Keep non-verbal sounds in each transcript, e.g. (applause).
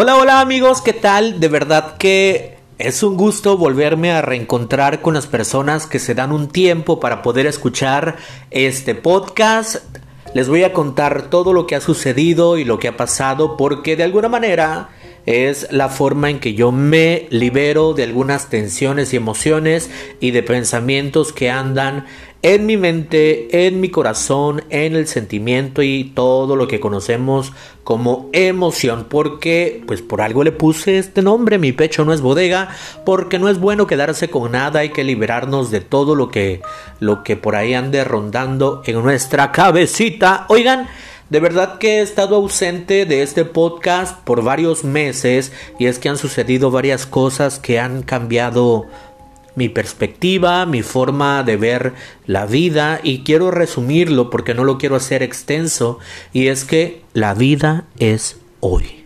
Hola, hola amigos, ¿qué tal? De verdad que es un gusto volverme a reencontrar con las personas que se dan un tiempo para poder escuchar este podcast. Les voy a contar todo lo que ha sucedido y lo que ha pasado porque de alguna manera es la forma en que yo me libero de algunas tensiones y emociones y de pensamientos que andan en mi mente, en mi corazón, en el sentimiento y todo lo que conocemos como emoción, porque pues por algo le puse este nombre, mi pecho no es bodega, porque no es bueno quedarse con nada, hay que liberarnos de todo lo que lo que por ahí ande rondando en nuestra cabecita. Oigan, de verdad que he estado ausente de este podcast por varios meses y es que han sucedido varias cosas que han cambiado mi perspectiva, mi forma de ver la vida y quiero resumirlo porque no lo quiero hacer extenso y es que la vida es hoy,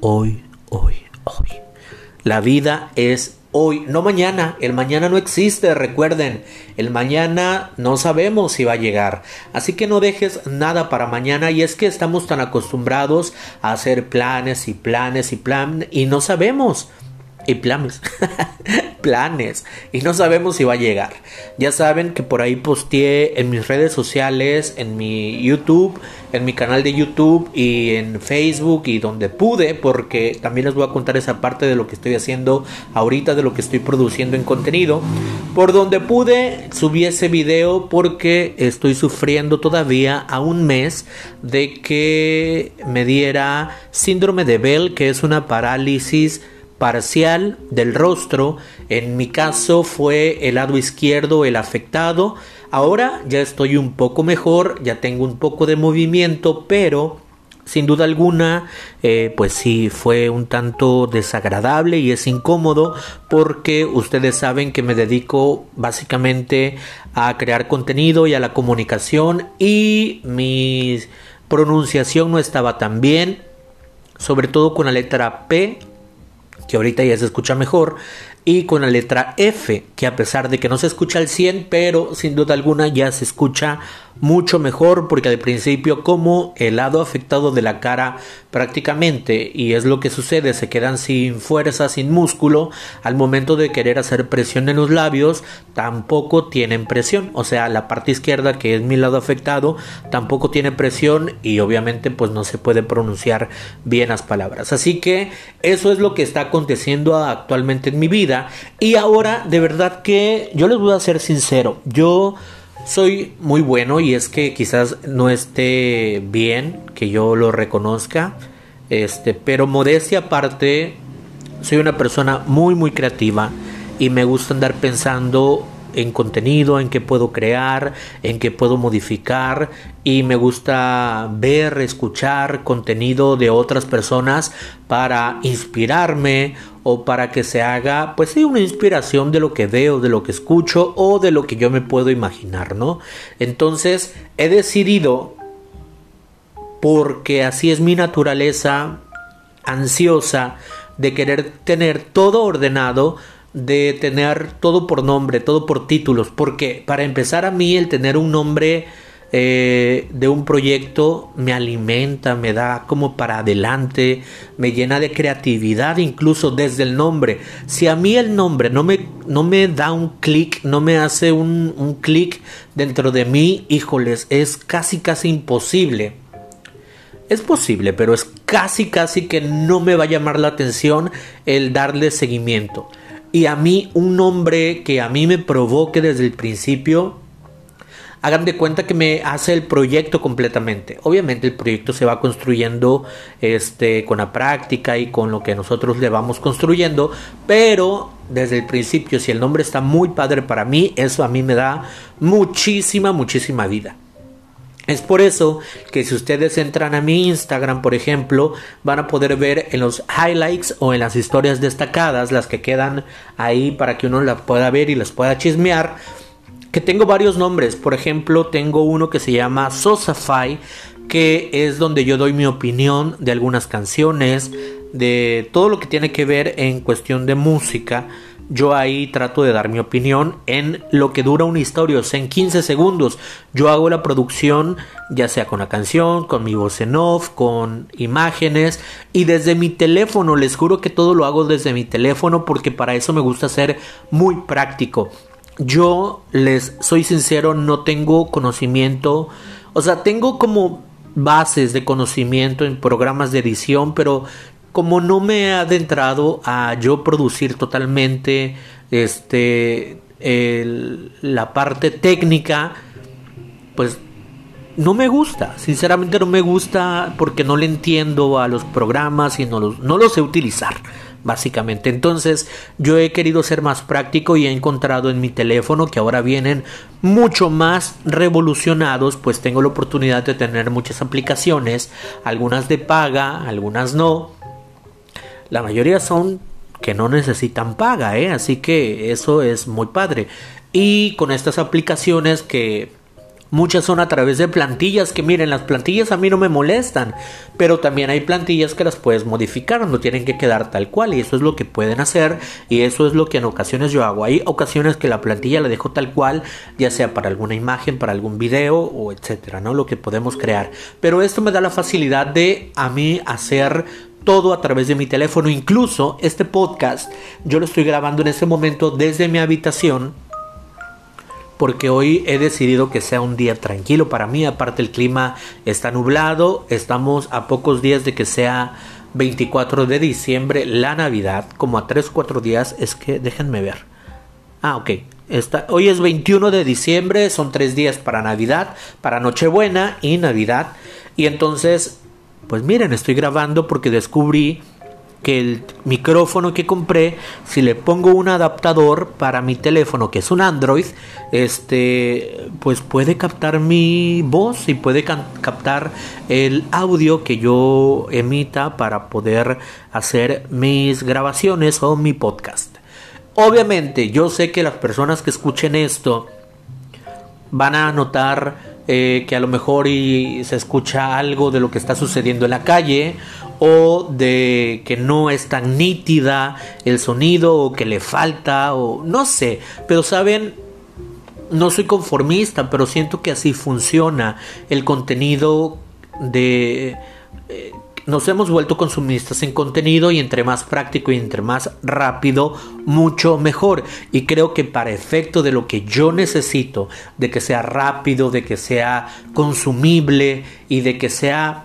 hoy, hoy, hoy. La vida es hoy, no mañana. El mañana no existe, recuerden. El mañana no sabemos si va a llegar. Así que no dejes nada para mañana. Y es que estamos tan acostumbrados a hacer planes y planes y planes y no sabemos y planes. (laughs) planes. Y no sabemos si va a llegar. Ya saben que por ahí posteé en mis redes sociales, en mi YouTube, en mi canal de YouTube y en Facebook y donde pude, porque también les voy a contar esa parte de lo que estoy haciendo ahorita, de lo que estoy produciendo en contenido. Por donde pude, subí ese video porque estoy sufriendo todavía a un mes de que me diera síndrome de Bell, que es una parálisis parcial del rostro. En mi caso fue el lado izquierdo el afectado. Ahora ya estoy un poco mejor, ya tengo un poco de movimiento, pero sin duda alguna, eh, pues sí, fue un tanto desagradable y es incómodo porque ustedes saben que me dedico básicamente a crear contenido y a la comunicación y mi pronunciación no estaba tan bien, sobre todo con la letra P que ahorita ya se escucha mejor, y con la letra F, que a pesar de que no se escucha al 100, pero sin duda alguna ya se escucha mucho mejor porque al principio como el lado afectado de la cara prácticamente y es lo que sucede se quedan sin fuerza sin músculo al momento de querer hacer presión en los labios tampoco tienen presión. O sea la parte izquierda que es mi lado afectado tampoco tiene presión y obviamente pues no se puede pronunciar bien las palabras. Así que eso es lo que está aconteciendo actualmente en mi vida. Y ahora de verdad que yo les voy a ser sincero yo soy muy bueno y es que quizás no esté bien que yo lo reconozca, este, pero modestia aparte, soy una persona muy muy creativa y me gusta andar pensando en contenido, en qué puedo crear, en qué puedo modificar y me gusta ver, escuchar contenido de otras personas para inspirarme o para que se haga pues sí una inspiración de lo que veo, de lo que escucho o de lo que yo me puedo imaginar, ¿no? Entonces he decidido porque así es mi naturaleza ansiosa de querer tener todo ordenado, de tener todo por nombre, todo por títulos, porque para empezar a mí el tener un nombre eh, de un proyecto me alimenta, me da como para adelante, me llena de creatividad incluso desde el nombre. Si a mí el nombre no me, no me da un clic, no me hace un, un clic dentro de mí, híjoles, es casi casi imposible. Es posible, pero es casi casi que no me va a llamar la atención el darle seguimiento y a mí un nombre que a mí me provoque desde el principio, hagan de cuenta que me hace el proyecto completamente. Obviamente el proyecto se va construyendo este, con la práctica y con lo que nosotros le vamos construyendo, pero desde el principio si el nombre está muy padre para mí, eso a mí me da muchísima, muchísima vida. Es por eso que si ustedes entran a mi Instagram, por ejemplo, van a poder ver en los highlights o en las historias destacadas, las que quedan ahí para que uno las pueda ver y las pueda chismear, que tengo varios nombres. Por ejemplo, tengo uno que se llama Sosafy, que es donde yo doy mi opinión de algunas canciones, de todo lo que tiene que ver en cuestión de música yo ahí trato de dar mi opinión en lo que dura una historia, o sea, en 15 segundos. Yo hago la producción, ya sea con la canción, con mi voz en off, con imágenes, y desde mi teléfono, les juro que todo lo hago desde mi teléfono porque para eso me gusta ser muy práctico. Yo les soy sincero, no tengo conocimiento, o sea, tengo como bases de conocimiento en programas de edición, pero como no me he adentrado a yo producir totalmente este la parte técnica, pues no me gusta, sinceramente no me gusta porque no le entiendo a los programas y no los, no los sé utilizar, básicamente. Entonces yo he querido ser más práctico y he encontrado en mi teléfono que ahora vienen mucho más revolucionados, pues tengo la oportunidad de tener muchas aplicaciones, algunas de paga, algunas no, la mayoría son que no necesitan paga, ¿eh? así que eso es muy padre. Y con estas aplicaciones que muchas son a través de plantillas, que miren, las plantillas a mí no me molestan, pero también hay plantillas que las puedes modificar, no tienen que quedar tal cual y eso es lo que pueden hacer y eso es lo que en ocasiones yo hago. Hay ocasiones que la plantilla la dejo tal cual, ya sea para alguna imagen, para algún video o etcétera, ¿no? Lo que podemos crear. Pero esto me da la facilidad de a mí hacer todo a través de mi teléfono. Incluso este podcast yo lo estoy grabando en este momento desde mi habitación porque hoy he decidido que sea un día tranquilo para mí. Aparte el clima está nublado, estamos a pocos días de que sea 24 de diciembre, la Navidad, como a 3 4 días, es que déjenme ver. Ah, ok. hoy es 21 de diciembre, son 3 días para Navidad, para Nochebuena y Navidad. Y entonces pues miren, estoy grabando porque descubrí que el micrófono que compré, si le pongo un adaptador para mi teléfono, que es un Android, este, pues puede captar mi voz y puede captar el audio que yo emita para poder hacer mis grabaciones o mi podcast. Obviamente, yo sé que las personas que escuchen esto van a notar eh, que a lo mejor se escucha algo de lo que está sucediendo en la calle o de que no es tan nítida el sonido o que le falta o no sé, pero saben, no soy conformista, pero siento que así funciona el contenido de eh, nos hemos vuelto consumistas en contenido y entre más práctico y entre más rápido, mucho mejor. Y creo que para efecto de lo que yo necesito, de que sea rápido, de que sea consumible y de que sea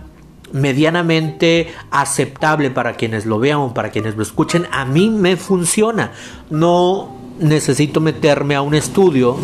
medianamente aceptable para quienes lo vean o para quienes lo escuchen, a mí me funciona. No necesito meterme a un estudio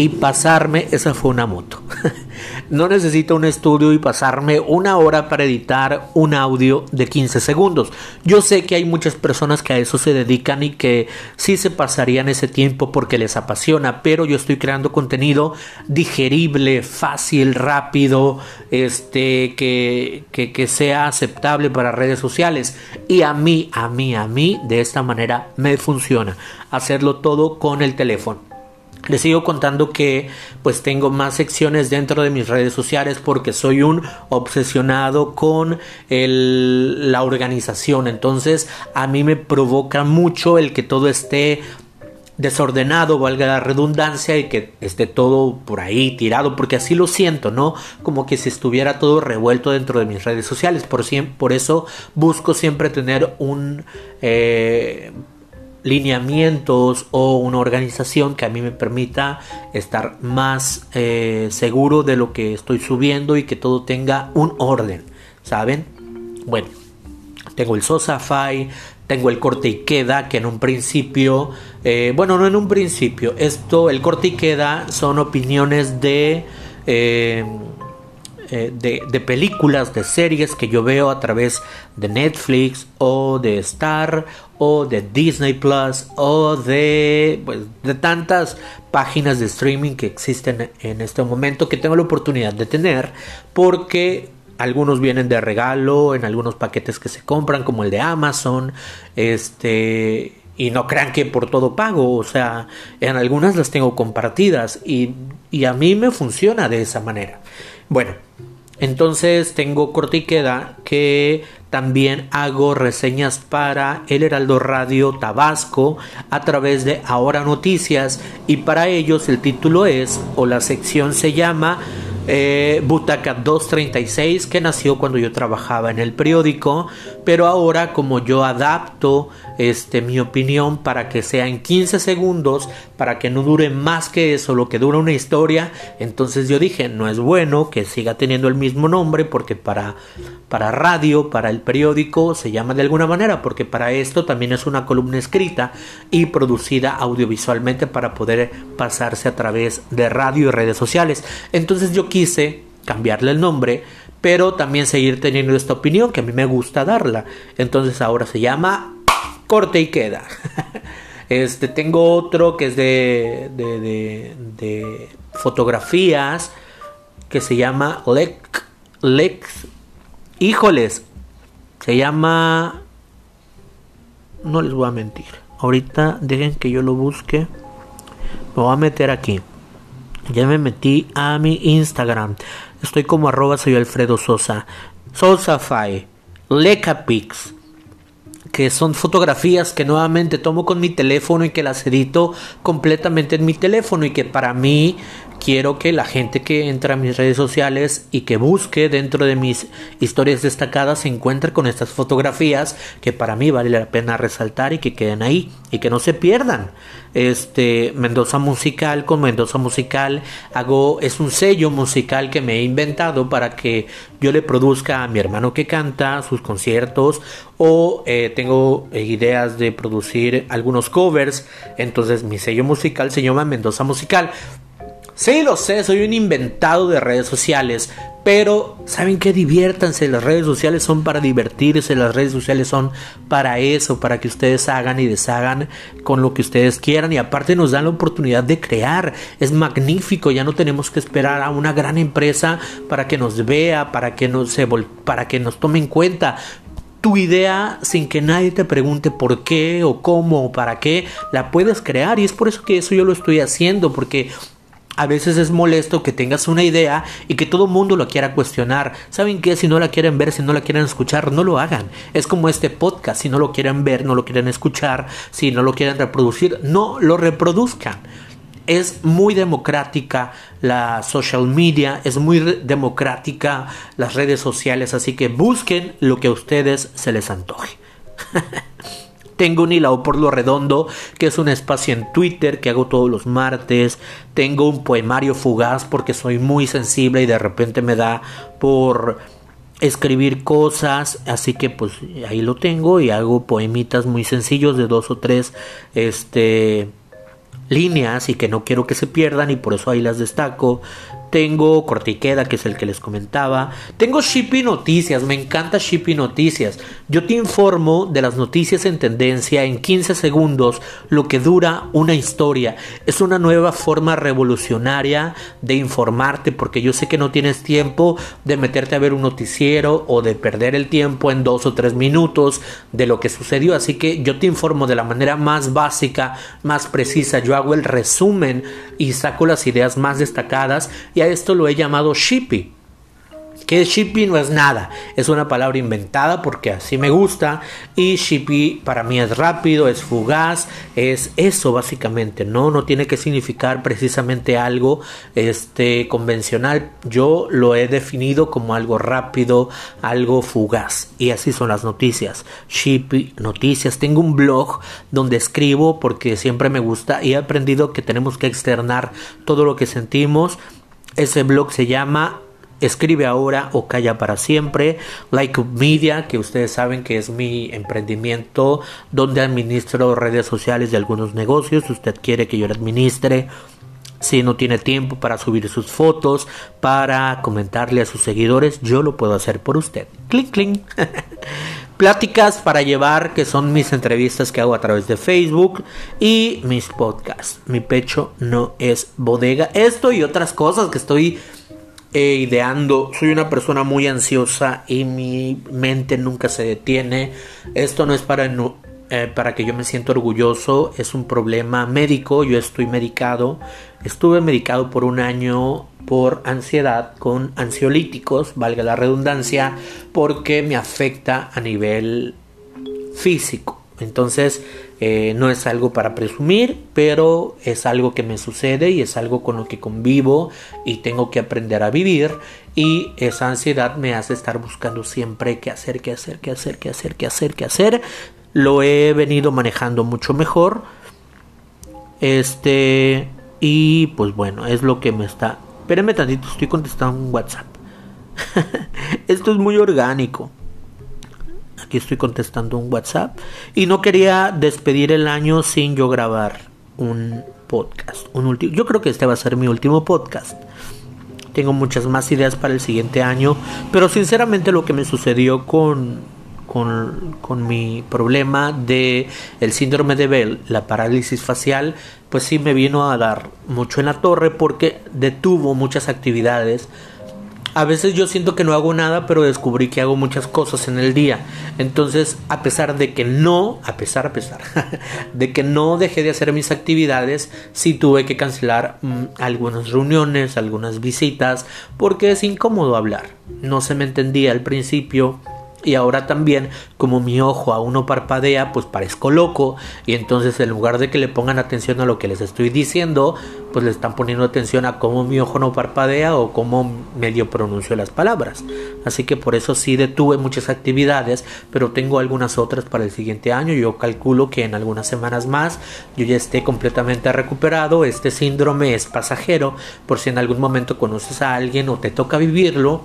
y pasarme, esa fue una moto. (laughs) no necesito un estudio y pasarme una hora para editar un audio de 15 segundos. Yo sé que hay muchas personas que a eso se dedican y que sí se pasarían ese tiempo porque les apasiona, pero yo estoy creando contenido digerible, fácil, rápido, este, que, que, que sea aceptable para redes sociales. Y a mí, a mí, a mí, de esta manera me funciona hacerlo todo con el teléfono. Les sigo contando que pues tengo más secciones dentro de mis redes sociales porque soy un obsesionado con la organización. Entonces a mí me provoca mucho el que todo esté desordenado, valga la redundancia, y que esté todo por ahí tirado, porque así lo siento, ¿no? Como que si estuviera todo revuelto dentro de mis redes sociales. Por, por eso busco siempre tener un... Eh, lineamientos o una organización que a mí me permita estar más eh, seguro de lo que estoy subiendo y que todo tenga un orden, ¿saben? Bueno, tengo el Sosafy, tengo el corte y queda, que en un principio, eh, bueno, no en un principio, esto, el corte y queda son opiniones de... Eh, eh, de, películas, de series que yo veo a través de Netflix o de Star o de Disney Plus o de, pues, de tantas páginas de streaming que existen en este momento que tengo la oportunidad de tener porque algunos vienen de regalo en algunos paquetes que se compran como el de Amazon este y no crean que por todo pago, o sea, en algunas las tengo compartidas y, y a mí me funciona de esa manera. Bueno, entonces tengo corte y queda que También hago reseñas para El Heraldo Radio Tabasco a través de Ahora Noticias y para ellos el título es o la sección se llama eh, Butaca 236 que nació cuando yo trabajaba en el periódico pero ahora como yo adapto este mi opinión para que sea en 15 segundos para que no dure más que eso lo que dura una historia entonces yo dije no es bueno que siga teniendo el mismo nombre porque para para radio para el periódico se llama de alguna manera porque para esto también es una columna escrita y producida audiovisualmente para poder pasarse a través de radio y redes sociales entonces yo quise cambiarle el nombre, pero también seguir teniendo esta opinión que a mí me gusta darla. Entonces ahora se llama corte y queda. (laughs) Este tengo otro que es de, de, de, fotografías que se llama Lex, Lex. Híjoles, se llama. No les voy a mentir. Ahorita dejen que yo lo busque. Me voy a meter aquí. Ya me metí a mi Instagram. Estoy como arroba soy Alfredo Sosa. Sosafy. Lecapix. Que son fotografías que nuevamente tomo con mi teléfono y que las edito completamente en mi teléfono y que para mí quiero que la gente que entra a mis redes sociales y que busque dentro de mis historias destacadas se encuentre con estas fotografías que para mí vale la pena resaltar y que queden ahí y que no se pierdan. Este Mendoza Musical con Mendoza Musical hago es un sello musical que me he inventado para que yo le produzca a mi hermano que canta sus conciertos o eh, tengo ideas de producir algunos covers entonces mi sello musical se llama Mendoza Musical Sí, lo sé, soy un inventado de redes sociales, pero ¿saben qué? Diviértanse, las redes sociales son para divertirse, las redes sociales son para eso, para que ustedes hagan y deshagan con lo que ustedes quieran y aparte nos dan la oportunidad de crear, es magnífico, ya no tenemos que esperar a una gran empresa para que nos vea, para que nos, para que nos tome en cuenta, tu idea sin que nadie te pregunte por qué o cómo o para qué, la puedes crear y es por eso que eso yo lo estoy haciendo, porque a veces es molesto que tengas una idea y que todo mundo lo quiera cuestionar. ¿Saben qué? Si no la quieren ver, si no la quieren escuchar, no lo hagan. Es como este podcast. Si no lo quieren ver, no lo quieren escuchar, si no lo quieren reproducir, no lo reproduzcan. Es muy democrática la social media, es muy democrática las redes sociales, así que busquen lo que a ustedes se les antoje. (laughs) Tengo un hilado por lo redondo, que es un espacio en Twitter que hago todos los martes. Tengo un poemario fugaz porque soy muy sensible y de repente me da por escribir cosas, así que pues ahí lo tengo y hago poemitas muy sencillos de dos o tres este líneas y que no quiero que se pierdan y por eso ahí las destaco. Tengo Cortiqueda, que es el que les comentaba. Tengo Shippy Noticias, me encanta Shippy Noticias. Yo te informo de las noticias en tendencia en 15 segundos, lo que dura una historia. Es una nueva forma revolucionaria de informarte, porque yo sé que no tienes tiempo de meterte a ver un noticiero o de perder el tiempo en dos o tres minutos de lo que sucedió. Así que yo te informo de la manera más básica, más precisa. Yo hago el resumen y saco las ideas más destacadas esto lo he llamado shippy. Que shippy no es nada, es una palabra inventada porque así me gusta y shippy para mí es rápido, es fugaz, es eso básicamente, no no tiene que significar precisamente algo este convencional. Yo lo he definido como algo rápido, algo fugaz y así son las noticias. Shippy noticias, tengo un blog donde escribo porque siempre me gusta y he aprendido que tenemos que externar todo lo que sentimos ese blog se llama Escribe ahora o calla para siempre. Like Media, que ustedes saben que es mi emprendimiento donde administro redes sociales de algunos negocios. Usted quiere que yo le administre. Si no tiene tiempo para subir sus fotos, para comentarle a sus seguidores, yo lo puedo hacer por usted. Clic, clic. (laughs) Pláticas para llevar, que son mis entrevistas que hago a través de Facebook y mis podcasts. Mi pecho no es bodega. Esto y otras cosas que estoy eh, ideando. Soy una persona muy ansiosa y mi mente nunca se detiene. Esto no es para eh, para que yo me sienta orgulloso. Es un problema médico, yo estoy medicado. Estuve medicado por un año por ansiedad con ansiolíticos, valga la redundancia, porque me afecta a nivel físico. Entonces, eh, no es algo para presumir, pero es algo que me sucede y es algo con lo que convivo y tengo que aprender a vivir. Y esa ansiedad me hace estar buscando siempre qué hacer, qué hacer, qué hacer, qué hacer, qué hacer, qué hacer. Lo he venido manejando mucho mejor. Este, y pues bueno, es lo que me está. Espérenme tantito, estoy contestando un WhatsApp. (laughs) Esto es muy orgánico aquí estoy contestando un WhatsApp y no quería despedir el año sin yo grabar un podcast. Un último, yo creo que este va a ser mi último podcast. Tengo muchas más ideas para el siguiente año, pero sinceramente lo que me sucedió con, con, con mi problema de el síndrome de Bell, la parálisis facial, pues sí me vino a dar mucho en la torre porque detuvo muchas actividades a veces yo siento que no hago nada, pero descubrí que hago muchas cosas en el día. Entonces, a pesar de que no, a pesar, a pesar, (laughs) de que no dejé de hacer mis actividades, sí tuve que cancelar mm, algunas reuniones, algunas visitas, porque es incómodo hablar. No se me entendía al principio y ahora también, como mi ojo aún no parpadea, pues parezco loco. Y entonces, en lugar de que le pongan atención a lo que les estoy diciendo, pues le están poniendo atención a cómo mi ojo no parpadea o cómo medio pronuncio las palabras. Así que por eso sí detuve muchas actividades, pero tengo algunas otras para el siguiente año. Yo calculo que en algunas semanas más yo ya esté completamente recuperado. Este síndrome es pasajero, por si en algún momento conoces a alguien o te toca vivirlo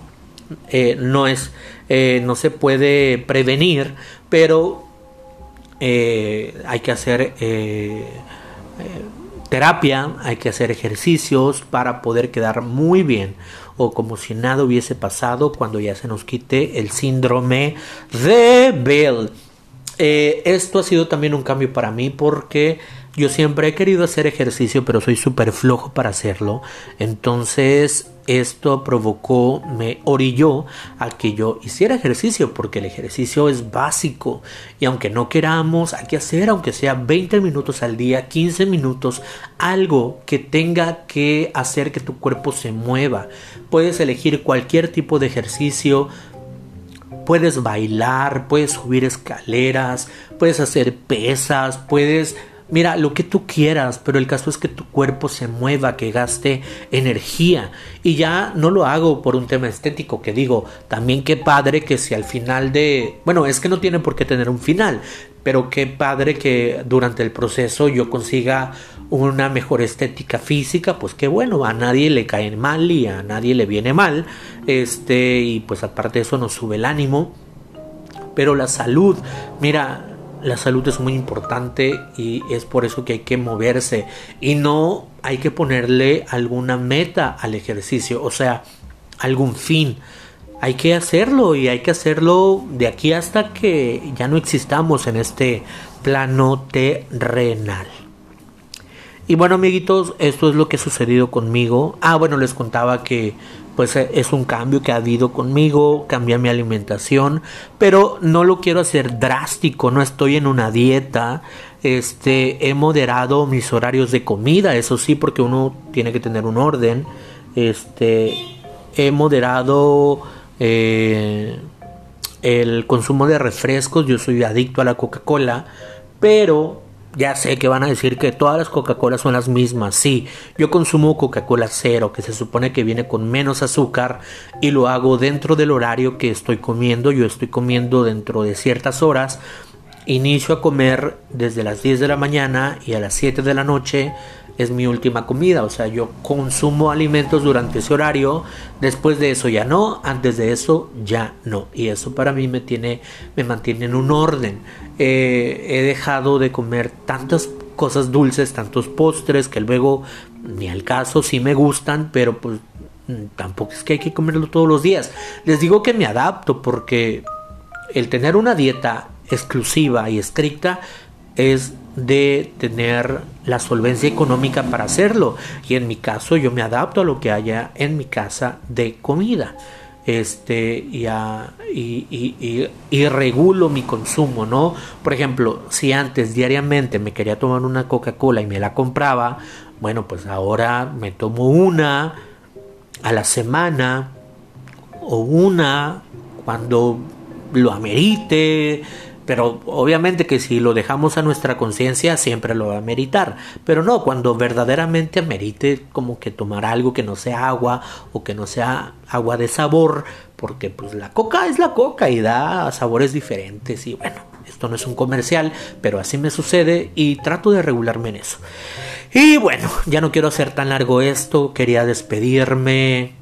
eh, no es eh, no se puede prevenir pero eh, hay que hacer terapia hay que hacer ejercicios para poder quedar muy bien o como si nada hubiese pasado cuando ya se nos quite el síndrome de Bell. Esto ha sido también un cambio para mí porque yo siempre he querido hacer ejercicio, pero soy súper flojo para hacerlo. Entonces, esto provocó, me orilló a que yo hiciera ejercicio, porque el ejercicio es básico. Y aunque no queramos, hay que hacer, aunque sea 20 minutos al día, 15 minutos, algo que tenga que hacer que tu cuerpo se mueva. Puedes elegir cualquier tipo de ejercicio. Puedes bailar, puedes subir escaleras, puedes hacer pesas, puedes Mira, lo que tú quieras, pero el caso es que tu cuerpo se mueva, que gaste energía. Y ya no lo hago por un tema estético, que digo, también qué padre que si al final de... Bueno, es que no tiene por qué tener un final, pero qué padre que durante el proceso yo consiga una mejor estética física, pues qué bueno, a nadie le cae mal y a nadie le viene mal. Este, y pues aparte de eso nos sube el ánimo. Pero la salud, mira, la salud es muy importante y es por eso que hay que moverse y no hay que ponerle alguna meta al ejercicio, o sea, algún fin. Hay que hacerlo y hay que hacerlo de aquí hasta que ya no existamos en este plano terrenal. Y bueno, amiguitos, esto es lo que ha sucedido conmigo. Ah, bueno, les contaba que pues eh, es un cambio que ha habido conmigo, cambié mi alimentación, pero no lo quiero hacer drástico, no estoy en una dieta, este, he moderado mis horarios de comida, eso sí, porque uno tiene que tener un orden, este, he moderado eh, el consumo de refrescos, yo soy adicto a la Coca-Cola, pero ya sé que van a decir que todas las Coca-Cola son las mismas. Sí, yo consumo Coca-Cola cero, que se supone que viene con menos azúcar, y lo hago dentro del horario que estoy comiendo. Yo estoy comiendo dentro de ciertas horas. Inicio a comer desde las 10 de la mañana y a las 7 de la noche es mi última comida, o sea, yo consumo alimentos durante ese horario, después de eso ya no, antes de eso ya no, y eso para mí me tiene, me mantiene en un orden. Eh, he dejado de comer tantas cosas dulces, tantos postres que luego ni al caso sí me gustan, pero pues tampoco es que hay que comerlo todos los días. Les digo que me adapto porque el tener una dieta exclusiva y estricta es de tener la solvencia económica para hacerlo. Y en mi caso yo me adapto a lo que haya en mi casa de comida. este y, y, y, regulo mi consumo, ¿no? Por ejemplo, si antes diariamente me quería tomar una Coca-Cola y me la compraba, bueno, pues ahora me tomo una a la semana o una cuando lo amerite, pero obviamente que si lo dejamos a nuestra conciencia siempre lo va a meritar. Pero no, cuando verdaderamente amerite como que tomar algo que no sea agua o que no sea agua de sabor, porque pues la coca es la coca y da sabores diferentes y bueno, esto no es un comercial, pero así me sucede y trato de regularme en eso. Y bueno, ya no quiero hacer tan largo esto, quería despedirme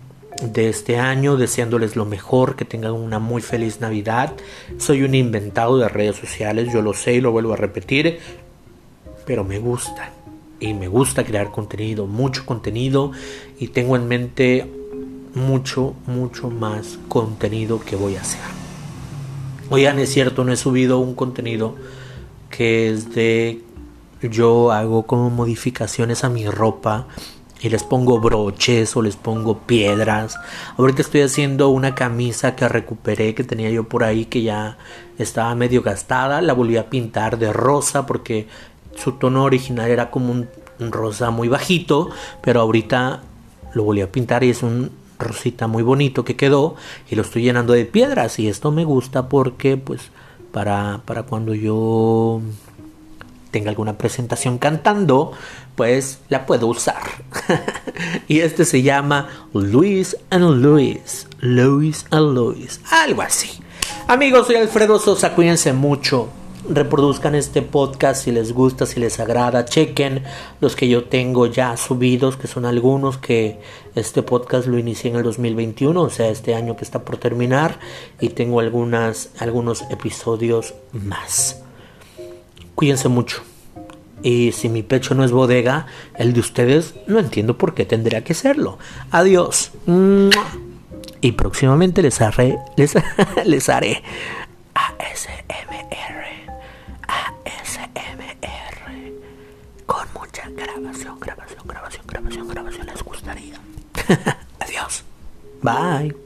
de este año, deseándoles lo mejor, que tengan una muy feliz Navidad. Soy un inventado de redes sociales, yo lo sé y lo vuelvo a repetir, pero me gusta. Y me gusta crear contenido, mucho contenido, y tengo en mente mucho, mucho más contenido que voy a hacer. Oigan, es cierto, no he subido un contenido que es de yo hago como modificaciones a mi ropa y les pongo broches o les pongo piedras. Ahorita estoy haciendo una camisa que recuperé que tenía yo por ahí que ya estaba medio gastada. La volví a pintar de rosa porque su tono original era como un, rosa muy bajito, pero ahorita lo volví a pintar y es un rosita muy bonito que quedó y lo estoy llenando de piedras y esto me gusta porque pues para, para cuando yo tenga alguna presentación cantando, pues la puedo usar. (laughs) y este se llama Luis and Luis, Luis and Luis, algo así. Amigos, soy Alfredo Sosa, cuídense mucho. Reproduzcan este podcast si les gusta, si les agrada. Chequen los que yo tengo ya subidos, que son algunos que este podcast lo inicié en el 2021, o sea, este año que está por terminar. Y tengo algunas, algunos episodios más. Cuídense mucho. Y si mi pecho no es bodega, el de ustedes no entiendo por qué tendría que serlo. Adiós. Y próximamente les haré, les, (laughs) haré ASMR. ASMR. Con mucha grabación, grabación, grabación, grabación, grabación. Les gustaría. (laughs) Adiós. Bye.